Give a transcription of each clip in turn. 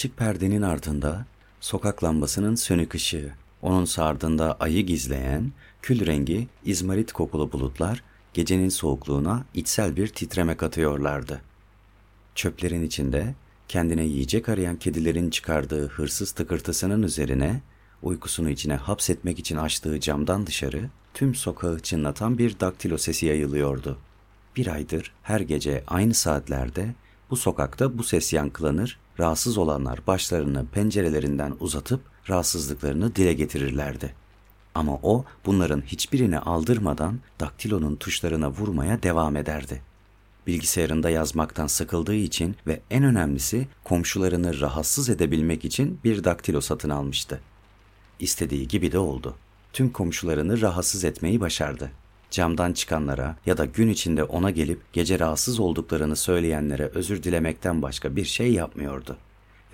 Açık perdenin ardında sokak lambasının sönük ışığı, onun sardında ayı gizleyen, kül rengi, izmarit kokulu bulutlar gecenin soğukluğuna içsel bir titreme katıyorlardı. Çöplerin içinde kendine yiyecek arayan kedilerin çıkardığı hırsız tıkırtısının üzerine uykusunu içine hapsetmek için açtığı camdan dışarı tüm sokağı çınlatan bir daktilo sesi yayılıyordu. Bir aydır her gece aynı saatlerde bu sokakta bu ses yankılanır, rahatsız olanlar başlarını pencerelerinden uzatıp rahatsızlıklarını dile getirirlerdi. Ama o bunların hiçbirini aldırmadan daktilonun tuşlarına vurmaya devam ederdi. Bilgisayarında yazmaktan sıkıldığı için ve en önemlisi komşularını rahatsız edebilmek için bir daktilo satın almıştı. İstediği gibi de oldu. Tüm komşularını rahatsız etmeyi başardı. Camdan çıkanlara ya da gün içinde ona gelip gece rahatsız olduklarını söyleyenlere özür dilemekten başka bir şey yapmıyordu.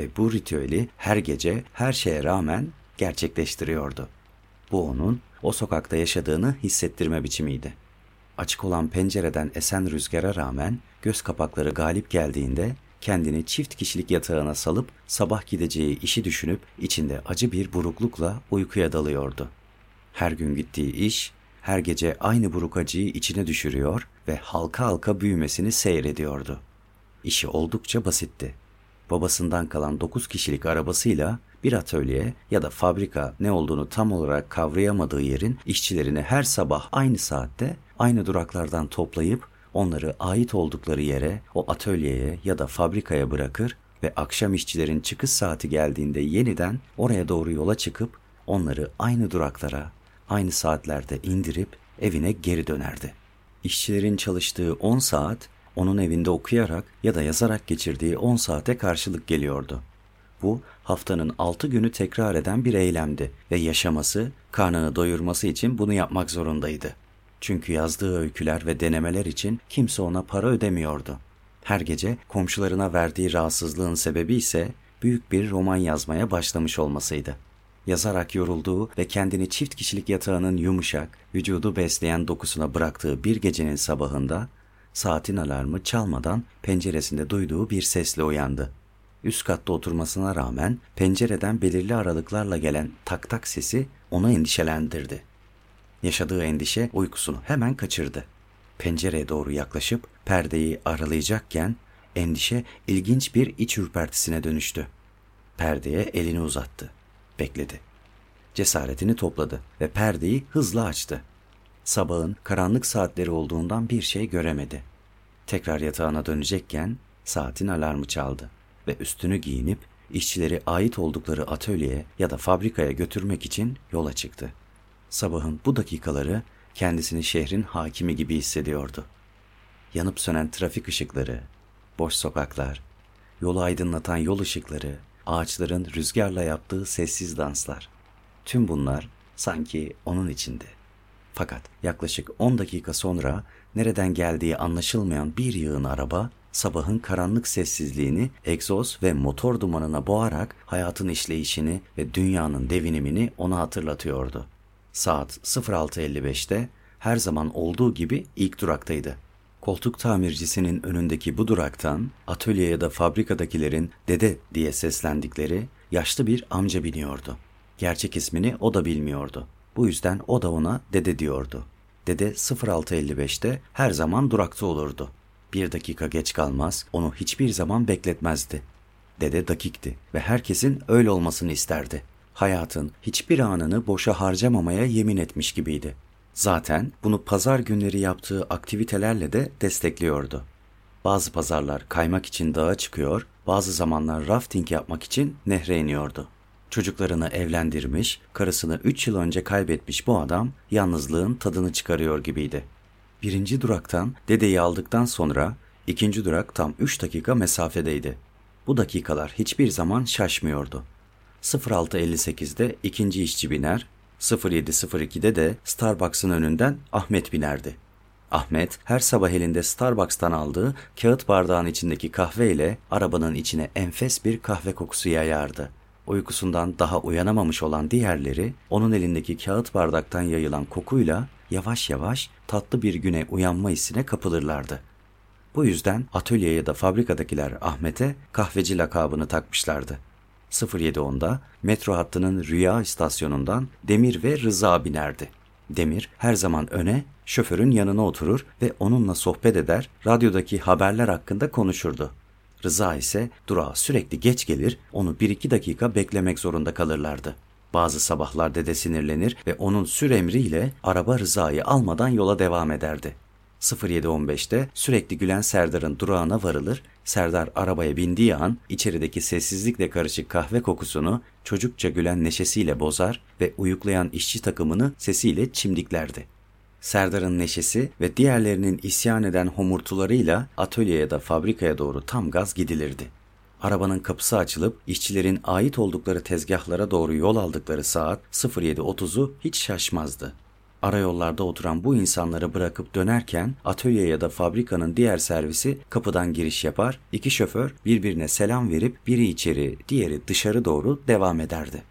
Ve bu ritüeli her gece her şeye rağmen gerçekleştiriyordu. Bu onun o sokakta yaşadığını hissettirme biçimiydi. Açık olan pencereden esen rüzgara rağmen göz kapakları galip geldiğinde kendini çift kişilik yatağına salıp sabah gideceği işi düşünüp içinde acı bir buruklukla uykuya dalıyordu. Her gün gittiği iş, her gece aynı buruk acıyı içine düşürüyor ve halka halka büyümesini seyrediyordu. İşi oldukça basitti. Babasından kalan 9 kişilik arabasıyla bir atölye ya da fabrika ne olduğunu tam olarak kavrayamadığı yerin işçilerini her sabah aynı saatte aynı duraklardan toplayıp onları ait oldukları yere, o atölyeye ya da fabrikaya bırakır ve akşam işçilerin çıkış saati geldiğinde yeniden oraya doğru yola çıkıp onları aynı duraklara, aynı saatlerde indirip evine geri dönerdi. İşçilerin çalıştığı 10 saat onun evinde okuyarak ya da yazarak geçirdiği 10 saate karşılık geliyordu. Bu haftanın 6 günü tekrar eden bir eylemdi ve yaşaması, karnını doyurması için bunu yapmak zorundaydı. Çünkü yazdığı öyküler ve denemeler için kimse ona para ödemiyordu. Her gece komşularına verdiği rahatsızlığın sebebi ise büyük bir roman yazmaya başlamış olmasıydı. Yazarak yorulduğu ve kendini çift kişilik yatağının yumuşak, vücudu besleyen dokusuna bıraktığı bir gecenin sabahında saatin alarmı çalmadan penceresinde duyduğu bir sesle uyandı. Üst katta oturmasına rağmen pencereden belirli aralıklarla gelen tak tak sesi onu endişelendirdi. Yaşadığı endişe uykusunu hemen kaçırdı. Pencereye doğru yaklaşıp perdeyi aralayacakken endişe ilginç bir iç ürpertisine dönüştü. Perdeye elini uzattı. Bekledi. Cesaretini topladı ve perdeyi hızla açtı. Sabahın karanlık saatleri olduğundan bir şey göremedi. Tekrar yatağına dönecekken saatin alarmı çaldı ve üstünü giyinip işçileri ait oldukları atölyeye ya da fabrikaya götürmek için yola çıktı. Sabahın bu dakikaları kendisini şehrin hakimi gibi hissediyordu. Yanıp sönen trafik ışıkları, boş sokaklar, yolu aydınlatan yol ışıkları, ağaçların rüzgarla yaptığı sessiz danslar. Tüm bunlar sanki onun içinde. Fakat yaklaşık 10 dakika sonra nereden geldiği anlaşılmayan bir yığın araba sabahın karanlık sessizliğini egzoz ve motor dumanına boğarak hayatın işleyişini ve dünyanın devinimini ona hatırlatıyordu. Saat 06.55'te her zaman olduğu gibi ilk duraktaydı. Koltuk tamircisinin önündeki bu duraktan atölye ya da fabrikadakilerin dede diye seslendikleri yaşlı bir amca biniyordu. Gerçek ismini o da bilmiyordu. Bu yüzden o da ona dede diyordu. Dede 06.55'te her zaman durakta olurdu. Bir dakika geç kalmaz, onu hiçbir zaman bekletmezdi. Dede dakikti ve herkesin öyle olmasını isterdi. Hayatın hiçbir anını boşa harcamamaya yemin etmiş gibiydi. Zaten bunu pazar günleri yaptığı aktivitelerle de destekliyordu. Bazı pazarlar kaymak için dağa çıkıyor, bazı zamanlar rafting yapmak için nehre iniyordu. Çocuklarını evlendirmiş, karısını 3 yıl önce kaybetmiş bu adam yalnızlığın tadını çıkarıyor gibiydi. Birinci duraktan dedeyi aldıktan sonra ikinci durak tam 3 dakika mesafedeydi. Bu dakikalar hiçbir zaman şaşmıyordu. 06.58'de ikinci işçi biner, 07.02'de de Starbucks'ın önünden Ahmet binerdi. Ahmet her sabah elinde Starbucks'tan aldığı kağıt bardağın içindeki kahve ile arabanın içine enfes bir kahve kokusu yayardı. Uykusundan daha uyanamamış olan diğerleri onun elindeki kağıt bardaktan yayılan kokuyla yavaş yavaş tatlı bir güne uyanma hissine kapılırlardı. Bu yüzden atölye ya da fabrikadakiler Ahmet'e kahveci lakabını takmışlardı. 07.10'da metro hattının Rüya istasyonundan Demir ve Rıza binerdi. Demir her zaman öne, şoförün yanına oturur ve onunla sohbet eder, radyodaki haberler hakkında konuşurdu. Rıza ise durağa sürekli geç gelir, onu bir iki dakika beklemek zorunda kalırlardı. Bazı sabahlar dede sinirlenir ve onun sür emriyle araba Rıza'yı almadan yola devam ederdi. 07.15'te sürekli gülen Serdar'ın durağına varılır, Serdar arabaya bindiği an içerideki sessizlikle karışık kahve kokusunu çocukça gülen neşesiyle bozar ve uyuklayan işçi takımını sesiyle çimdiklerdi. Serdar'ın neşesi ve diğerlerinin isyan eden homurtularıyla atölyeye da fabrikaya doğru tam gaz gidilirdi. Arabanın kapısı açılıp işçilerin ait oldukları tezgahlara doğru yol aldıkları saat 07.30'u hiç şaşmazdı. Arayollarda oturan bu insanları bırakıp dönerken atölye ya da fabrikanın diğer servisi kapıdan giriş yapar, iki şoför birbirine selam verip biri içeri, diğeri dışarı doğru devam ederdi.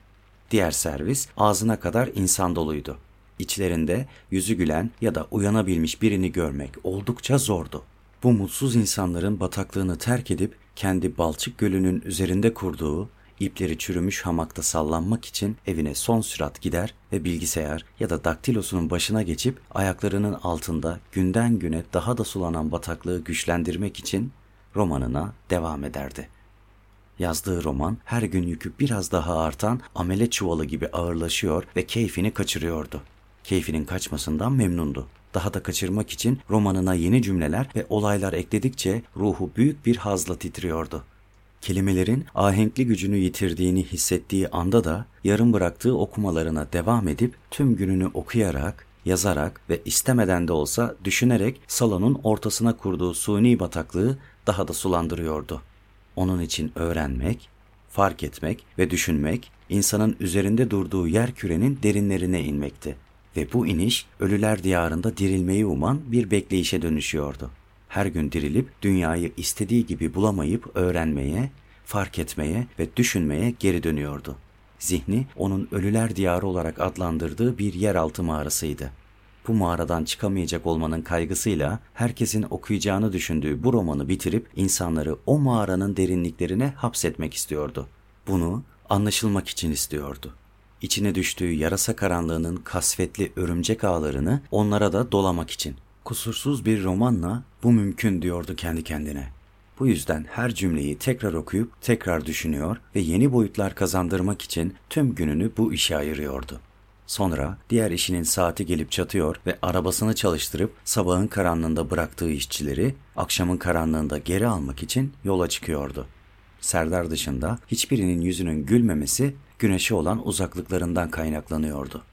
Diğer servis ağzına kadar insan doluydu. İçlerinde yüzü gülen ya da uyanabilmiş birini görmek oldukça zordu. Bu mutsuz insanların bataklığını terk edip kendi balçık gölünün üzerinde kurduğu ipleri çürümüş hamakta sallanmak için evine son sürat gider ve bilgisayar ya da daktilosunun başına geçip ayaklarının altında günden güne daha da sulanan bataklığı güçlendirmek için romanına devam ederdi. Yazdığı roman her gün yükü biraz daha artan amele çuvalı gibi ağırlaşıyor ve keyfini kaçırıyordu. Keyfinin kaçmasından memnundu. Daha da kaçırmak için romanına yeni cümleler ve olaylar ekledikçe ruhu büyük bir hazla titriyordu. Kelimelerin ahenkli gücünü yitirdiğini hissettiği anda da yarım bıraktığı okumalarına devam edip tüm gününü okuyarak, yazarak ve istemeden de olsa düşünerek salonun ortasına kurduğu suni bataklığı daha da sulandırıyordu. Onun için öğrenmek, fark etmek ve düşünmek insanın üzerinde durduğu yer kürenin derinlerine inmekti ve bu iniş ölüler diyarında dirilmeyi uman bir bekleyişe dönüşüyordu. Her gün dirilip dünyayı istediği gibi bulamayıp öğrenmeye, fark etmeye ve düşünmeye geri dönüyordu. Zihni onun ölüler diyarı olarak adlandırdığı bir yeraltı mağarasıydı. Bu mağaradan çıkamayacak olmanın kaygısıyla herkesin okuyacağını düşündüğü bu romanı bitirip insanları o mağaranın derinliklerine hapsetmek istiyordu. Bunu anlaşılmak için istiyordu içine düştüğü yarasa karanlığının kasvetli örümcek ağlarını onlara da dolamak için. Kusursuz bir romanla bu mümkün diyordu kendi kendine. Bu yüzden her cümleyi tekrar okuyup tekrar düşünüyor ve yeni boyutlar kazandırmak için tüm gününü bu işe ayırıyordu. Sonra diğer işinin saati gelip çatıyor ve arabasını çalıştırıp sabahın karanlığında bıraktığı işçileri akşamın karanlığında geri almak için yola çıkıyordu. Serdar dışında hiçbirinin yüzünün gülmemesi güneşe olan uzaklıklarından kaynaklanıyordu.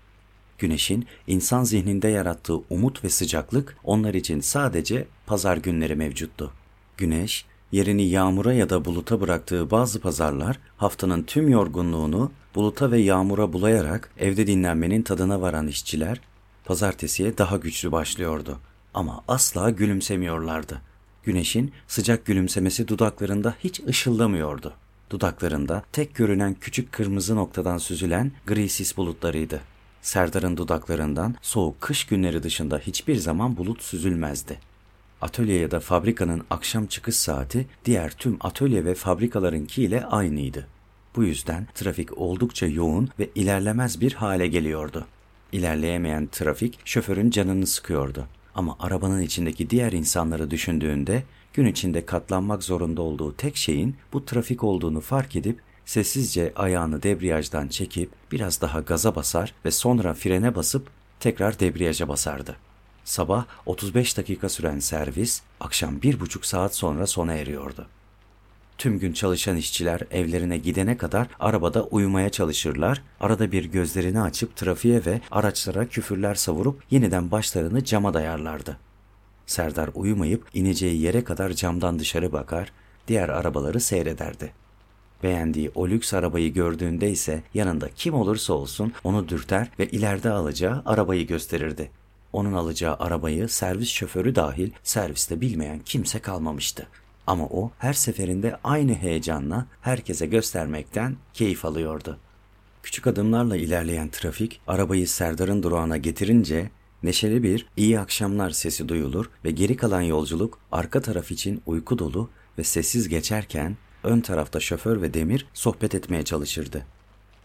Güneşin insan zihninde yarattığı umut ve sıcaklık onlar için sadece pazar günleri mevcuttu. Güneş, yerini yağmura ya da buluta bıraktığı bazı pazarlar haftanın tüm yorgunluğunu buluta ve yağmura bulayarak evde dinlenmenin tadına varan işçiler pazartesiye daha güçlü başlıyordu. Ama asla gülümsemiyorlardı. Güneşin sıcak gülümsemesi dudaklarında hiç ışıldamıyordu. Dudaklarında tek görünen küçük kırmızı noktadan süzülen gri sis bulutlarıydı. Serdar'ın dudaklarından soğuk kış günleri dışında hiçbir zaman bulut süzülmezdi. Atölye ya da fabrikanın akşam çıkış saati diğer tüm atölye ve fabrikalarınki ile aynıydı. Bu yüzden trafik oldukça yoğun ve ilerlemez bir hale geliyordu. İlerleyemeyen trafik şoförün canını sıkıyordu. Ama arabanın içindeki diğer insanları düşündüğünde gün içinde katlanmak zorunda olduğu tek şeyin bu trafik olduğunu fark edip sessizce ayağını debriyajdan çekip biraz daha gaza basar ve sonra frene basıp tekrar debriyaja basardı. Sabah 35 dakika süren servis akşam bir buçuk saat sonra sona eriyordu. Tüm gün çalışan işçiler evlerine gidene kadar arabada uyumaya çalışırlar, arada bir gözlerini açıp trafiğe ve araçlara küfürler savurup yeniden başlarını cama dayarlardı. Serdar uyumayıp ineceği yere kadar camdan dışarı bakar, diğer arabaları seyrederdi. Beğendiği o lüks arabayı gördüğünde ise yanında kim olursa olsun onu dürter ve ileride alacağı arabayı gösterirdi. Onun alacağı arabayı servis şoförü dahil serviste bilmeyen kimse kalmamıştı. Ama o her seferinde aynı heyecanla herkese göstermekten keyif alıyordu. Küçük adımlarla ilerleyen trafik arabayı Serdar'ın durağına getirince neşeli bir iyi akşamlar sesi duyulur ve geri kalan yolculuk arka taraf için uyku dolu ve sessiz geçerken ön tarafta şoför ve Demir sohbet etmeye çalışırdı.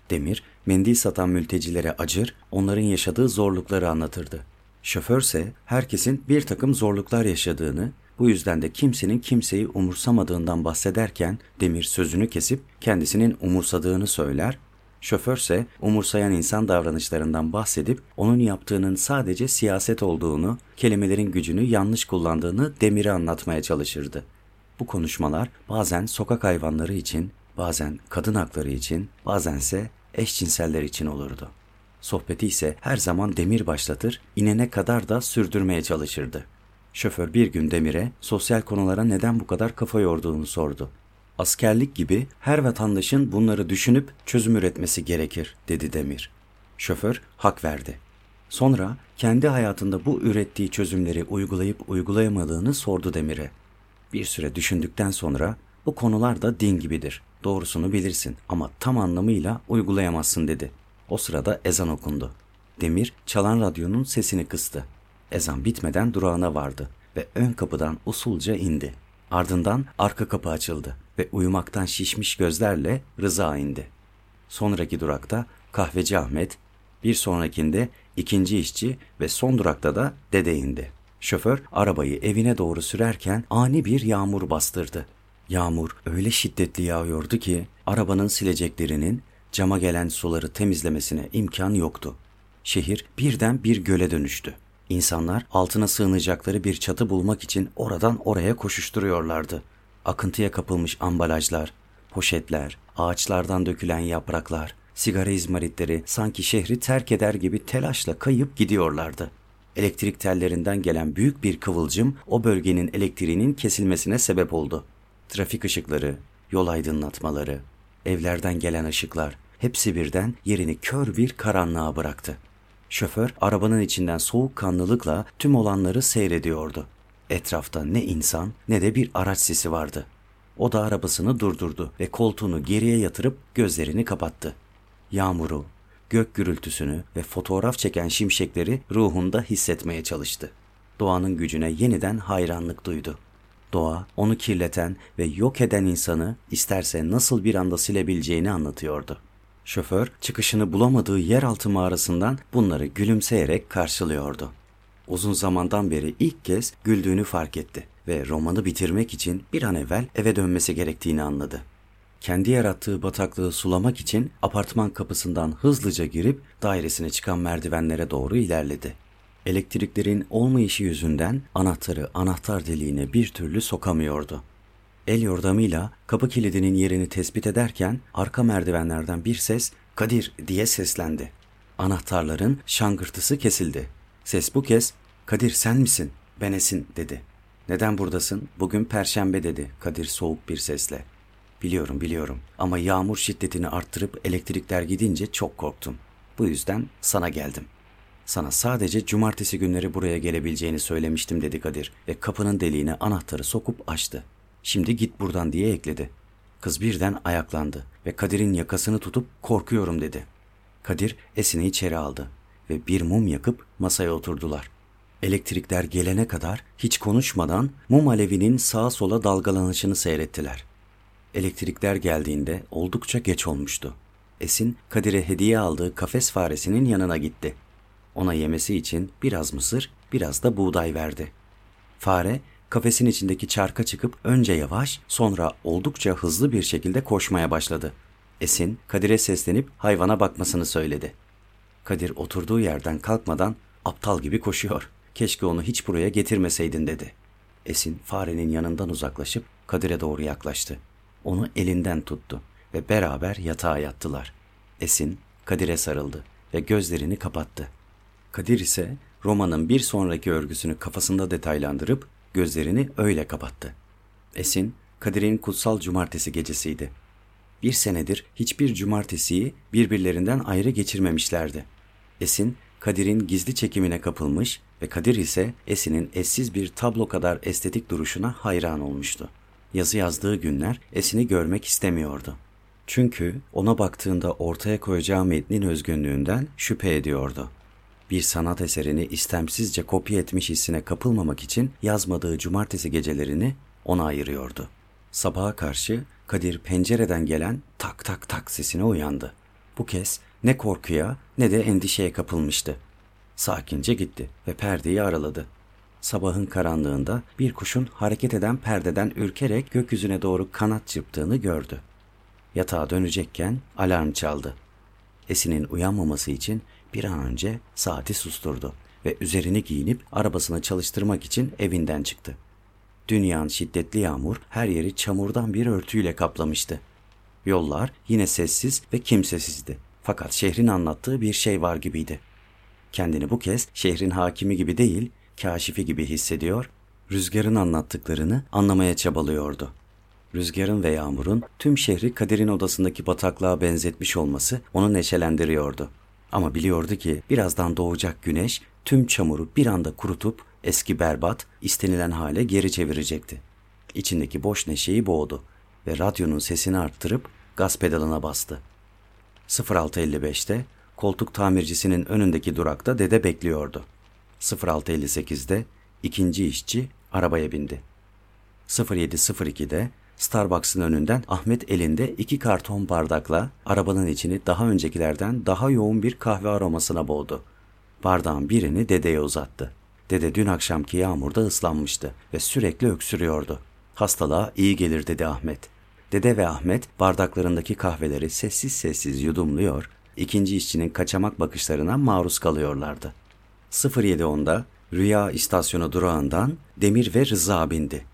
Demir, mendil satan mültecilere acır, onların yaşadığı zorlukları anlatırdı. Şoförse herkesin bir takım zorluklar yaşadığını, bu yüzden de kimsenin kimseyi umursamadığından bahsederken Demir sözünü kesip kendisinin umursadığını söyler, şoförse umursayan insan davranışlarından bahsedip onun yaptığının sadece siyaset olduğunu, kelimelerin gücünü yanlış kullandığını Demir'e anlatmaya çalışırdı. Bu konuşmalar bazen sokak hayvanları için, bazen kadın hakları için, bazense eşcinseller için olurdu. Sohbeti ise her zaman Demir başlatır, inene kadar da sürdürmeye çalışırdı. Şoför bir gün Demir'e sosyal konulara neden bu kadar kafa yorduğunu sordu. Askerlik gibi her vatandaşın bunları düşünüp çözüm üretmesi gerekir, dedi Demir. Şoför hak verdi. Sonra kendi hayatında bu ürettiği çözümleri uygulayıp uygulayamadığını sordu Demir'e. Bir süre düşündükten sonra bu konular da din gibidir. Doğrusunu bilirsin ama tam anlamıyla uygulayamazsın dedi. O sırada ezan okundu. Demir çalan radyonun sesini kıstı. Ezan bitmeden durağına vardı ve ön kapıdan usulca indi. Ardından arka kapı açıldı ve uyumaktan şişmiş gözlerle Rıza indi. Sonraki durakta kahveci Ahmet, bir sonrakinde ikinci işçi ve son durakta da dede indi. Şoför arabayı evine doğru sürerken ani bir yağmur bastırdı. Yağmur öyle şiddetli yağıyordu ki arabanın sileceklerinin cama gelen suları temizlemesine imkan yoktu. Şehir birden bir göle dönüştü. İnsanlar altına sığınacakları bir çatı bulmak için oradan oraya koşuşturuyorlardı. Akıntıya kapılmış ambalajlar, poşetler, ağaçlardan dökülen yapraklar, sigara izmaritleri sanki şehri terk eder gibi telaşla kayıp gidiyorlardı. Elektrik tellerinden gelen büyük bir kıvılcım o bölgenin elektriğinin kesilmesine sebep oldu. Trafik ışıkları, yol aydınlatmaları, evlerden gelen ışıklar hepsi birden yerini kör bir karanlığa bıraktı. Şoför arabanın içinden soğukkanlılıkla tüm olanları seyrediyordu. Etrafta ne insan ne de bir araç sesi vardı. O da arabasını durdurdu ve koltuğunu geriye yatırıp gözlerini kapattı. Yağmuru, gök gürültüsünü ve fotoğraf çeken şimşekleri ruhunda hissetmeye çalıştı. Doğanın gücüne yeniden hayranlık duydu. Doğa onu kirleten ve yok eden insanı isterse nasıl bir anda silebileceğini anlatıyordu. Şoför çıkışını bulamadığı yeraltı mağarasından bunları gülümseyerek karşılıyordu. Uzun zamandan beri ilk kez güldüğünü fark etti ve romanı bitirmek için bir an evvel eve dönmesi gerektiğini anladı. Kendi yarattığı bataklığı sulamak için apartman kapısından hızlıca girip dairesine çıkan merdivenlere doğru ilerledi. Elektriklerin olmayışı yüzünden anahtarı anahtar deliğine bir türlü sokamıyordu. El yordamıyla kapı kilidinin yerini tespit ederken arka merdivenlerden bir ses Kadir diye seslendi. Anahtarların şangırtısı kesildi. Ses bu kez Kadir sen misin? Ben Esin dedi. Neden buradasın? Bugün perşembe dedi Kadir soğuk bir sesle. Biliyorum biliyorum ama yağmur şiddetini arttırıp elektrikler gidince çok korktum. Bu yüzden sana geldim. Sana sadece cumartesi günleri buraya gelebileceğini söylemiştim dedi Kadir ve kapının deliğine anahtarı sokup açtı. Şimdi git buradan diye ekledi. Kız birden ayaklandı ve Kadir'in yakasını tutup korkuyorum dedi. Kadir Esin'i içeri aldı ve bir mum yakıp masaya oturdular. Elektrikler gelene kadar hiç konuşmadan mum alevinin sağa sola dalgalanışını seyrettiler. Elektrikler geldiğinde oldukça geç olmuştu. Esin Kadir'e hediye aldığı kafes faresinin yanına gitti. Ona yemesi için biraz mısır, biraz da buğday verdi. Fare kafesin içindeki çarka çıkıp önce yavaş sonra oldukça hızlı bir şekilde koşmaya başladı. Esin Kadir'e seslenip hayvana bakmasını söyledi. Kadir oturduğu yerden kalkmadan aptal gibi koşuyor. Keşke onu hiç buraya getirmeseydin dedi. Esin farenin yanından uzaklaşıp Kadir'e doğru yaklaştı. Onu elinden tuttu ve beraber yatağa yattılar. Esin Kadir'e sarıldı ve gözlerini kapattı. Kadir ise romanın bir sonraki örgüsünü kafasında detaylandırıp gözlerini öyle kapattı. Esin, Kadir'in kutsal cumartesi gecesiydi. Bir senedir hiçbir cumartesiyi birbirlerinden ayrı geçirmemişlerdi. Esin, Kadir'in gizli çekimine kapılmış ve Kadir ise Esin'in eşsiz bir tablo kadar estetik duruşuna hayran olmuştu. Yazı yazdığı günler Esin'i görmek istemiyordu. Çünkü ona baktığında ortaya koyacağı metnin özgünlüğünden şüphe ediyordu bir sanat eserini istemsizce kopya etmiş hissine kapılmamak için yazmadığı cumartesi gecelerini ona ayırıyordu. Sabaha karşı Kadir pencereden gelen tak tak tak sesine uyandı. Bu kez ne korkuya ne de endişeye kapılmıştı. Sakince gitti ve perdeyi araladı. Sabahın karanlığında bir kuşun hareket eden perdeden ürkerek gökyüzüne doğru kanat çırptığını gördü. Yatağa dönecekken alarm çaldı. Esin'in uyanmaması için bir an önce saati susturdu ve üzerini giyinip arabasını çalıştırmak için evinden çıktı. Dünyanın şiddetli yağmur her yeri çamurdan bir örtüyle kaplamıştı. Yollar yine sessiz ve kimsesizdi. Fakat şehrin anlattığı bir şey var gibiydi. Kendini bu kez şehrin hakimi gibi değil, kaşifi gibi hissediyor, rüzgarın anlattıklarını anlamaya çabalıyordu. Rüzgarın ve yağmurun tüm şehri Kadir'in odasındaki bataklığa benzetmiş olması onu neşelendiriyordu. Ama biliyordu ki birazdan doğacak güneş tüm çamuru bir anda kurutup eski berbat, istenilen hale geri çevirecekti. İçindeki boş neşeyi boğdu ve radyonun sesini arttırıp gaz pedalına bastı. 06.55'te koltuk tamircisinin önündeki durakta dede bekliyordu. 06.58'de ikinci işçi arabaya bindi. 07.02'de Starbucks'ın önünden Ahmet elinde iki karton bardakla arabanın içini daha öncekilerden daha yoğun bir kahve aromasına boğdu. Bardağın birini dedeye uzattı. Dede dün akşamki yağmurda ıslanmıştı ve sürekli öksürüyordu. Hastalığa iyi gelir dedi Ahmet. Dede ve Ahmet bardaklarındaki kahveleri sessiz sessiz yudumluyor, ikinci işçinin kaçamak bakışlarına maruz kalıyorlardı. 07.10'da Rüya istasyonu durağından Demir ve Rıza bindi.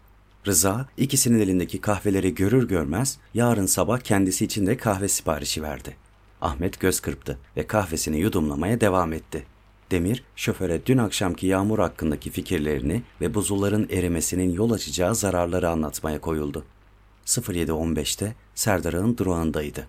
Rıza ikisinin elindeki kahveleri görür görmez yarın sabah kendisi için de kahve siparişi verdi. Ahmet göz kırptı ve kahvesini yudumlamaya devam etti. Demir, şoföre dün akşamki yağmur hakkındaki fikirlerini ve buzulların erimesinin yol açacağı zararları anlatmaya koyuldu. 07.15'te Serdar'ın durağındaydı.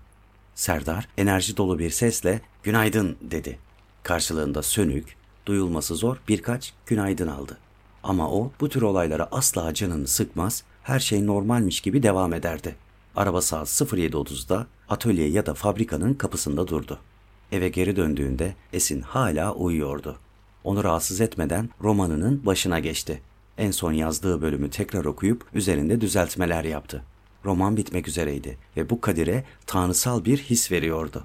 Serdar enerji dolu bir sesle günaydın dedi. Karşılığında sönük, duyulması zor birkaç günaydın aldı. Ama o bu tür olaylara asla canını sıkmaz, her şey normalmiş gibi devam ederdi. Araba saat 07.30'da atölye ya da fabrikanın kapısında durdu. Eve geri döndüğünde Esin hala uyuyordu. Onu rahatsız etmeden romanının başına geçti. En son yazdığı bölümü tekrar okuyup üzerinde düzeltmeler yaptı. Roman bitmek üzereydi ve bu Kadir'e tanrısal bir his veriyordu.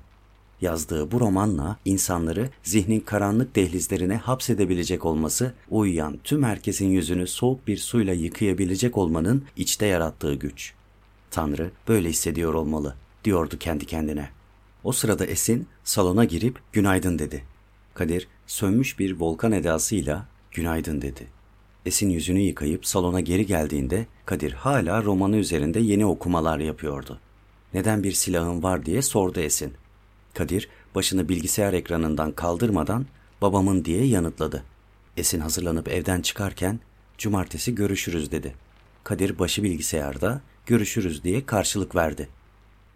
Yazdığı bu romanla insanları zihnin karanlık dehlizlerine hapsedebilecek olması, uyuyan tüm herkesin yüzünü soğuk bir suyla yıkayabilecek olmanın içte yarattığı güç. Tanrı böyle hissediyor olmalı, diyordu kendi kendine. O sırada Esin salona girip günaydın dedi. Kadir sönmüş bir volkan edasıyla günaydın dedi. Esin yüzünü yıkayıp salona geri geldiğinde Kadir hala romanı üzerinde yeni okumalar yapıyordu. Neden bir silahın var diye sordu Esin. Kadir başını bilgisayar ekranından kaldırmadan babamın diye yanıtladı. Esin hazırlanıp evden çıkarken cumartesi görüşürüz dedi. Kadir başı bilgisayarda görüşürüz diye karşılık verdi.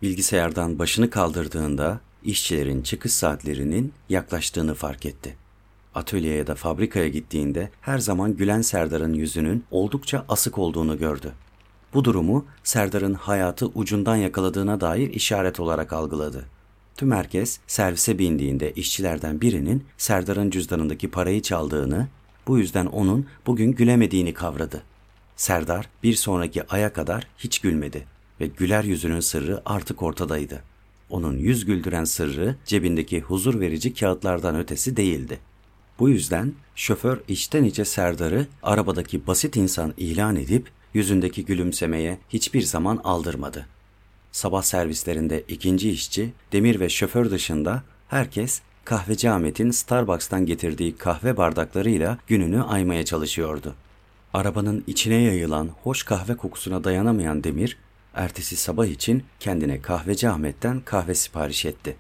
Bilgisayardan başını kaldırdığında işçilerin çıkış saatlerinin yaklaştığını fark etti. Atölyeye ya da fabrikaya gittiğinde her zaman gülen Serdar'ın yüzünün oldukça asık olduğunu gördü. Bu durumu Serdar'ın hayatı ucundan yakaladığına dair işaret olarak algıladı. Tüm herkes servise bindiğinde işçilerden birinin Serdar'ın cüzdanındaki parayı çaldığını, bu yüzden onun bugün gülemediğini kavradı. Serdar bir sonraki aya kadar hiç gülmedi ve güler yüzünün sırrı artık ortadaydı. Onun yüz güldüren sırrı cebindeki huzur verici kağıtlardan ötesi değildi. Bu yüzden şoför içten içe Serdar'ı arabadaki basit insan ilan edip yüzündeki gülümsemeye hiçbir zaman aldırmadı. Sabah servislerinde ikinci işçi, demir ve şoför dışında herkes kahveci Ahmet'in Starbucks'tan getirdiği kahve bardaklarıyla gününü aymaya çalışıyordu. Arabanın içine yayılan hoş kahve kokusuna dayanamayan Demir, ertesi sabah için kendine kahveci Ahmet'ten kahve sipariş etti.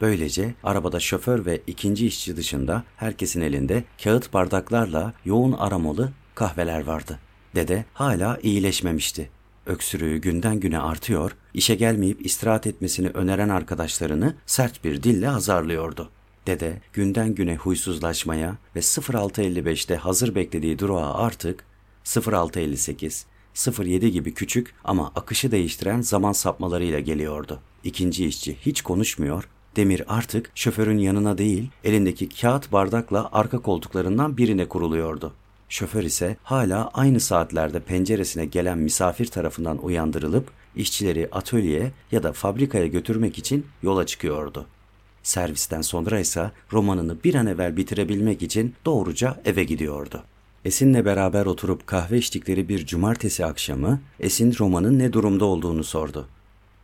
Böylece arabada şoför ve ikinci işçi dışında herkesin elinde kağıt bardaklarla yoğun aromalı kahveler vardı. Dede hala iyileşmemişti. Öksürüğü günden güne artıyor, işe gelmeyip istirahat etmesini öneren arkadaşlarını sert bir dille azarlıyordu. Dede günden güne huysuzlaşmaya ve 06.55'te hazır beklediği durağa artık 06.58, 07 gibi küçük ama akışı değiştiren zaman sapmalarıyla geliyordu. İkinci işçi hiç konuşmuyor, Demir artık şoförün yanına değil, elindeki kağıt bardakla arka koltuklarından birine kuruluyordu. Şoför ise hala aynı saatlerde penceresine gelen misafir tarafından uyandırılıp işçileri atölyeye ya da fabrikaya götürmek için yola çıkıyordu. Servisten sonra ise romanını bir an evvel bitirebilmek için doğruca eve gidiyordu. Esin'le beraber oturup kahve içtikleri bir cumartesi akşamı Esin romanın ne durumda olduğunu sordu.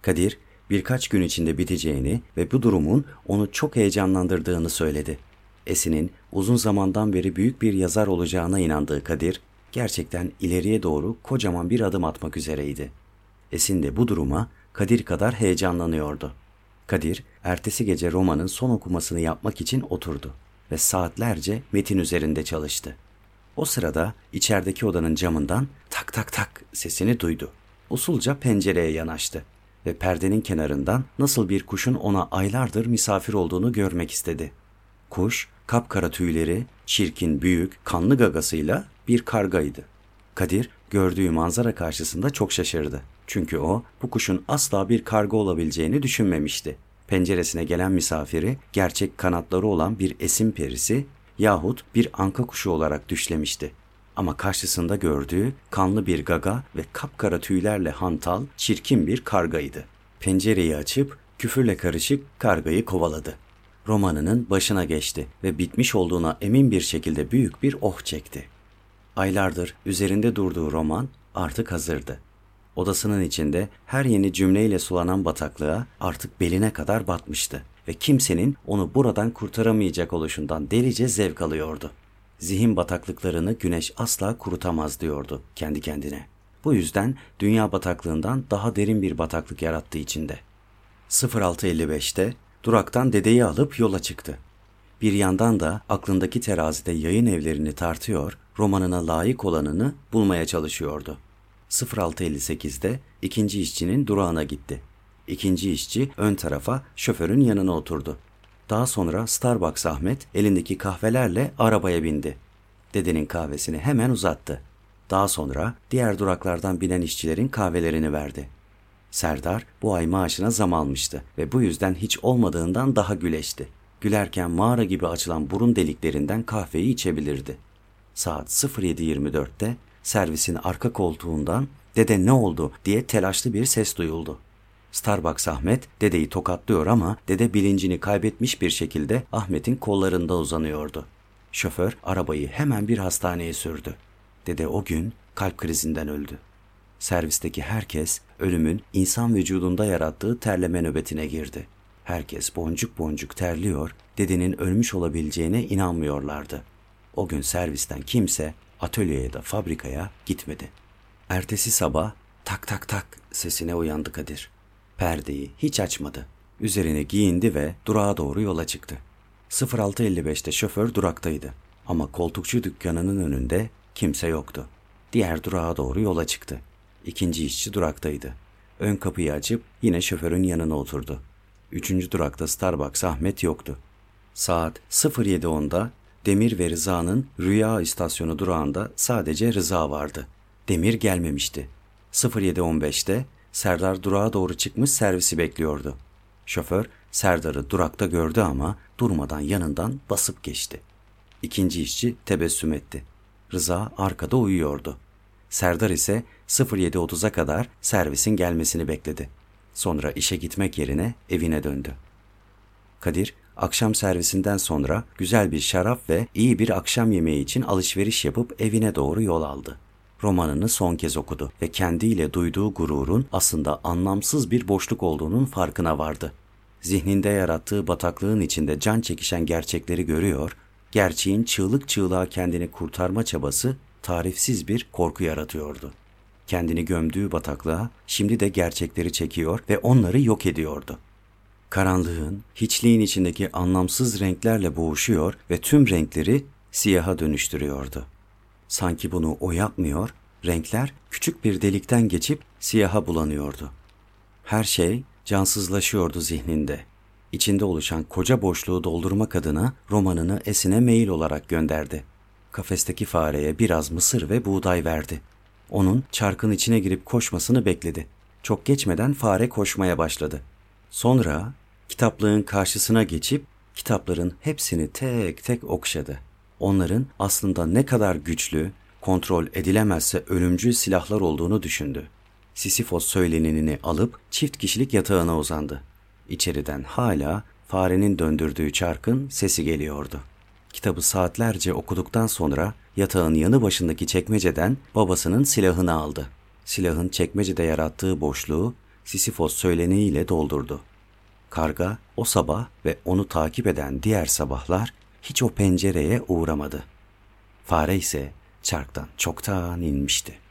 Kadir birkaç gün içinde biteceğini ve bu durumun onu çok heyecanlandırdığını söyledi. Esin'in uzun zamandan beri büyük bir yazar olacağına inandığı Kadir gerçekten ileriye doğru kocaman bir adım atmak üzereydi. Esin de bu duruma Kadir kadar heyecanlanıyordu. Kadir ertesi gece romanın son okumasını yapmak için oturdu ve saatlerce metin üzerinde çalıştı. O sırada içerideki odanın camından tak tak tak sesini duydu. Usulca pencereye yanaştı ve perdenin kenarından nasıl bir kuşun ona aylardır misafir olduğunu görmek istedi. Kuş, kapkara tüyleri, çirkin, büyük, kanlı gagasıyla bir kargaydı. Kadir gördüğü manzara karşısında çok şaşırdı. Çünkü o bu kuşun asla bir karga olabileceğini düşünmemişti. Penceresine gelen misafiri gerçek kanatları olan bir esim perisi yahut bir anka kuşu olarak düşlemişti. Ama karşısında gördüğü kanlı bir gaga ve kapkara tüylerle hantal, çirkin bir kargaydı. Pencereyi açıp küfürle karışık kargayı kovaladı. Romanının başına geçti ve bitmiş olduğuna emin bir şekilde büyük bir oh çekti. Aylardır üzerinde durduğu roman artık hazırdı. Odasının içinde her yeni cümleyle sulanan bataklığa artık beline kadar batmıştı ve kimsenin onu buradan kurtaramayacak oluşundan delice zevk alıyordu. Zihin bataklıklarını güneş asla kurutamaz diyordu kendi kendine. Bu yüzden dünya bataklığından daha derin bir bataklık yarattığı içinde. 06.55'te duraktan dedeyi alıp yola çıktı. Bir yandan da aklındaki terazide yayın evlerini tartıyor, romanına layık olanını bulmaya çalışıyordu. 06.58'de ikinci işçinin durağına gitti. İkinci işçi ön tarafa şoförün yanına oturdu. Daha sonra Starbucks Ahmet elindeki kahvelerle arabaya bindi. Dedenin kahvesini hemen uzattı. Daha sonra diğer duraklardan binen işçilerin kahvelerini verdi. Serdar bu ay maaşına zam almıştı ve bu yüzden hiç olmadığından daha güleşti. Gülerken mağara gibi açılan burun deliklerinden kahveyi içebilirdi. Saat 07.24'te servisin arka koltuğundan dede ne oldu diye telaşlı bir ses duyuldu. Starbucks Ahmet dedeyi tokatlıyor ama dede bilincini kaybetmiş bir şekilde Ahmet'in kollarında uzanıyordu. Şoför arabayı hemen bir hastaneye sürdü. Dede o gün kalp krizinden öldü. Servisteki herkes ölümün insan vücudunda yarattığı terleme nöbetine girdi. Herkes boncuk boncuk terliyor, dedenin ölmüş olabileceğine inanmıyorlardı. O gün servisten kimse atölyeye da fabrikaya gitmedi. Ertesi sabah tak tak tak sesine uyandı Kadir. Perdeyi hiç açmadı. Üzerine giyindi ve durağa doğru yola çıktı. 06.55'te şoför duraktaydı. Ama koltukçu dükkanının önünde kimse yoktu. Diğer durağa doğru yola çıktı. İkinci işçi duraktaydı. Ön kapıyı açıp yine şoförün yanına oturdu. Üçüncü durakta Starbucks Ahmet yoktu. Saat 07.10'da Demir ve Rıza'nın Rüya istasyonu durağında sadece Rıza vardı. Demir gelmemişti. 07.15'te Serdar durağa doğru çıkmış servisi bekliyordu. Şoför Serdar'ı durakta gördü ama durmadan yanından basıp geçti. İkinci işçi tebessüm etti. Rıza arkada uyuyordu. Serdar ise 07.30'a kadar servisin gelmesini bekledi. Sonra işe gitmek yerine evine döndü. Kadir akşam servisinden sonra güzel bir şarap ve iyi bir akşam yemeği için alışveriş yapıp evine doğru yol aldı. Romanını son kez okudu ve kendiyle duyduğu gururun aslında anlamsız bir boşluk olduğunun farkına vardı. Zihninde yarattığı bataklığın içinde can çekişen gerçekleri görüyor, gerçeğin çığlık çığlığa kendini kurtarma çabası tarifsiz bir korku yaratıyordu. Kendini gömdüğü bataklığa şimdi de gerçekleri çekiyor ve onları yok ediyordu. Karanlığın, hiçliğin içindeki anlamsız renklerle boğuşuyor ve tüm renkleri siyaha dönüştürüyordu. Sanki bunu o yapmıyor, renkler küçük bir delikten geçip siyaha bulanıyordu. Her şey cansızlaşıyordu zihninde. İçinde oluşan koca boşluğu doldurmak adına romanını Esin'e mail olarak gönderdi. Kafesteki fareye biraz mısır ve buğday verdi. Onun çarkın içine girip koşmasını bekledi. Çok geçmeden fare koşmaya başladı. Sonra kitaplığın karşısına geçip kitapların hepsini tek tek okşadı. onların aslında ne kadar güçlü, kontrol edilemezse ölümcül silahlar olduğunu düşündü. Sisifos söylenenini alıp çift kişilik yatağına uzandı. İçeriden hala farenin döndürdüğü çarkın sesi geliyordu. Kitabı saatlerce okuduktan sonra yatağın yanı başındaki çekmeceden babasının silahını aldı. Silahın çekmecede yarattığı boşluğu Sisifos söyleniyle doldurdu. Karga o sabah ve onu takip eden diğer sabahlar hiç o pencereye uğramadı. Fare ise çarktan çoktan inmişti.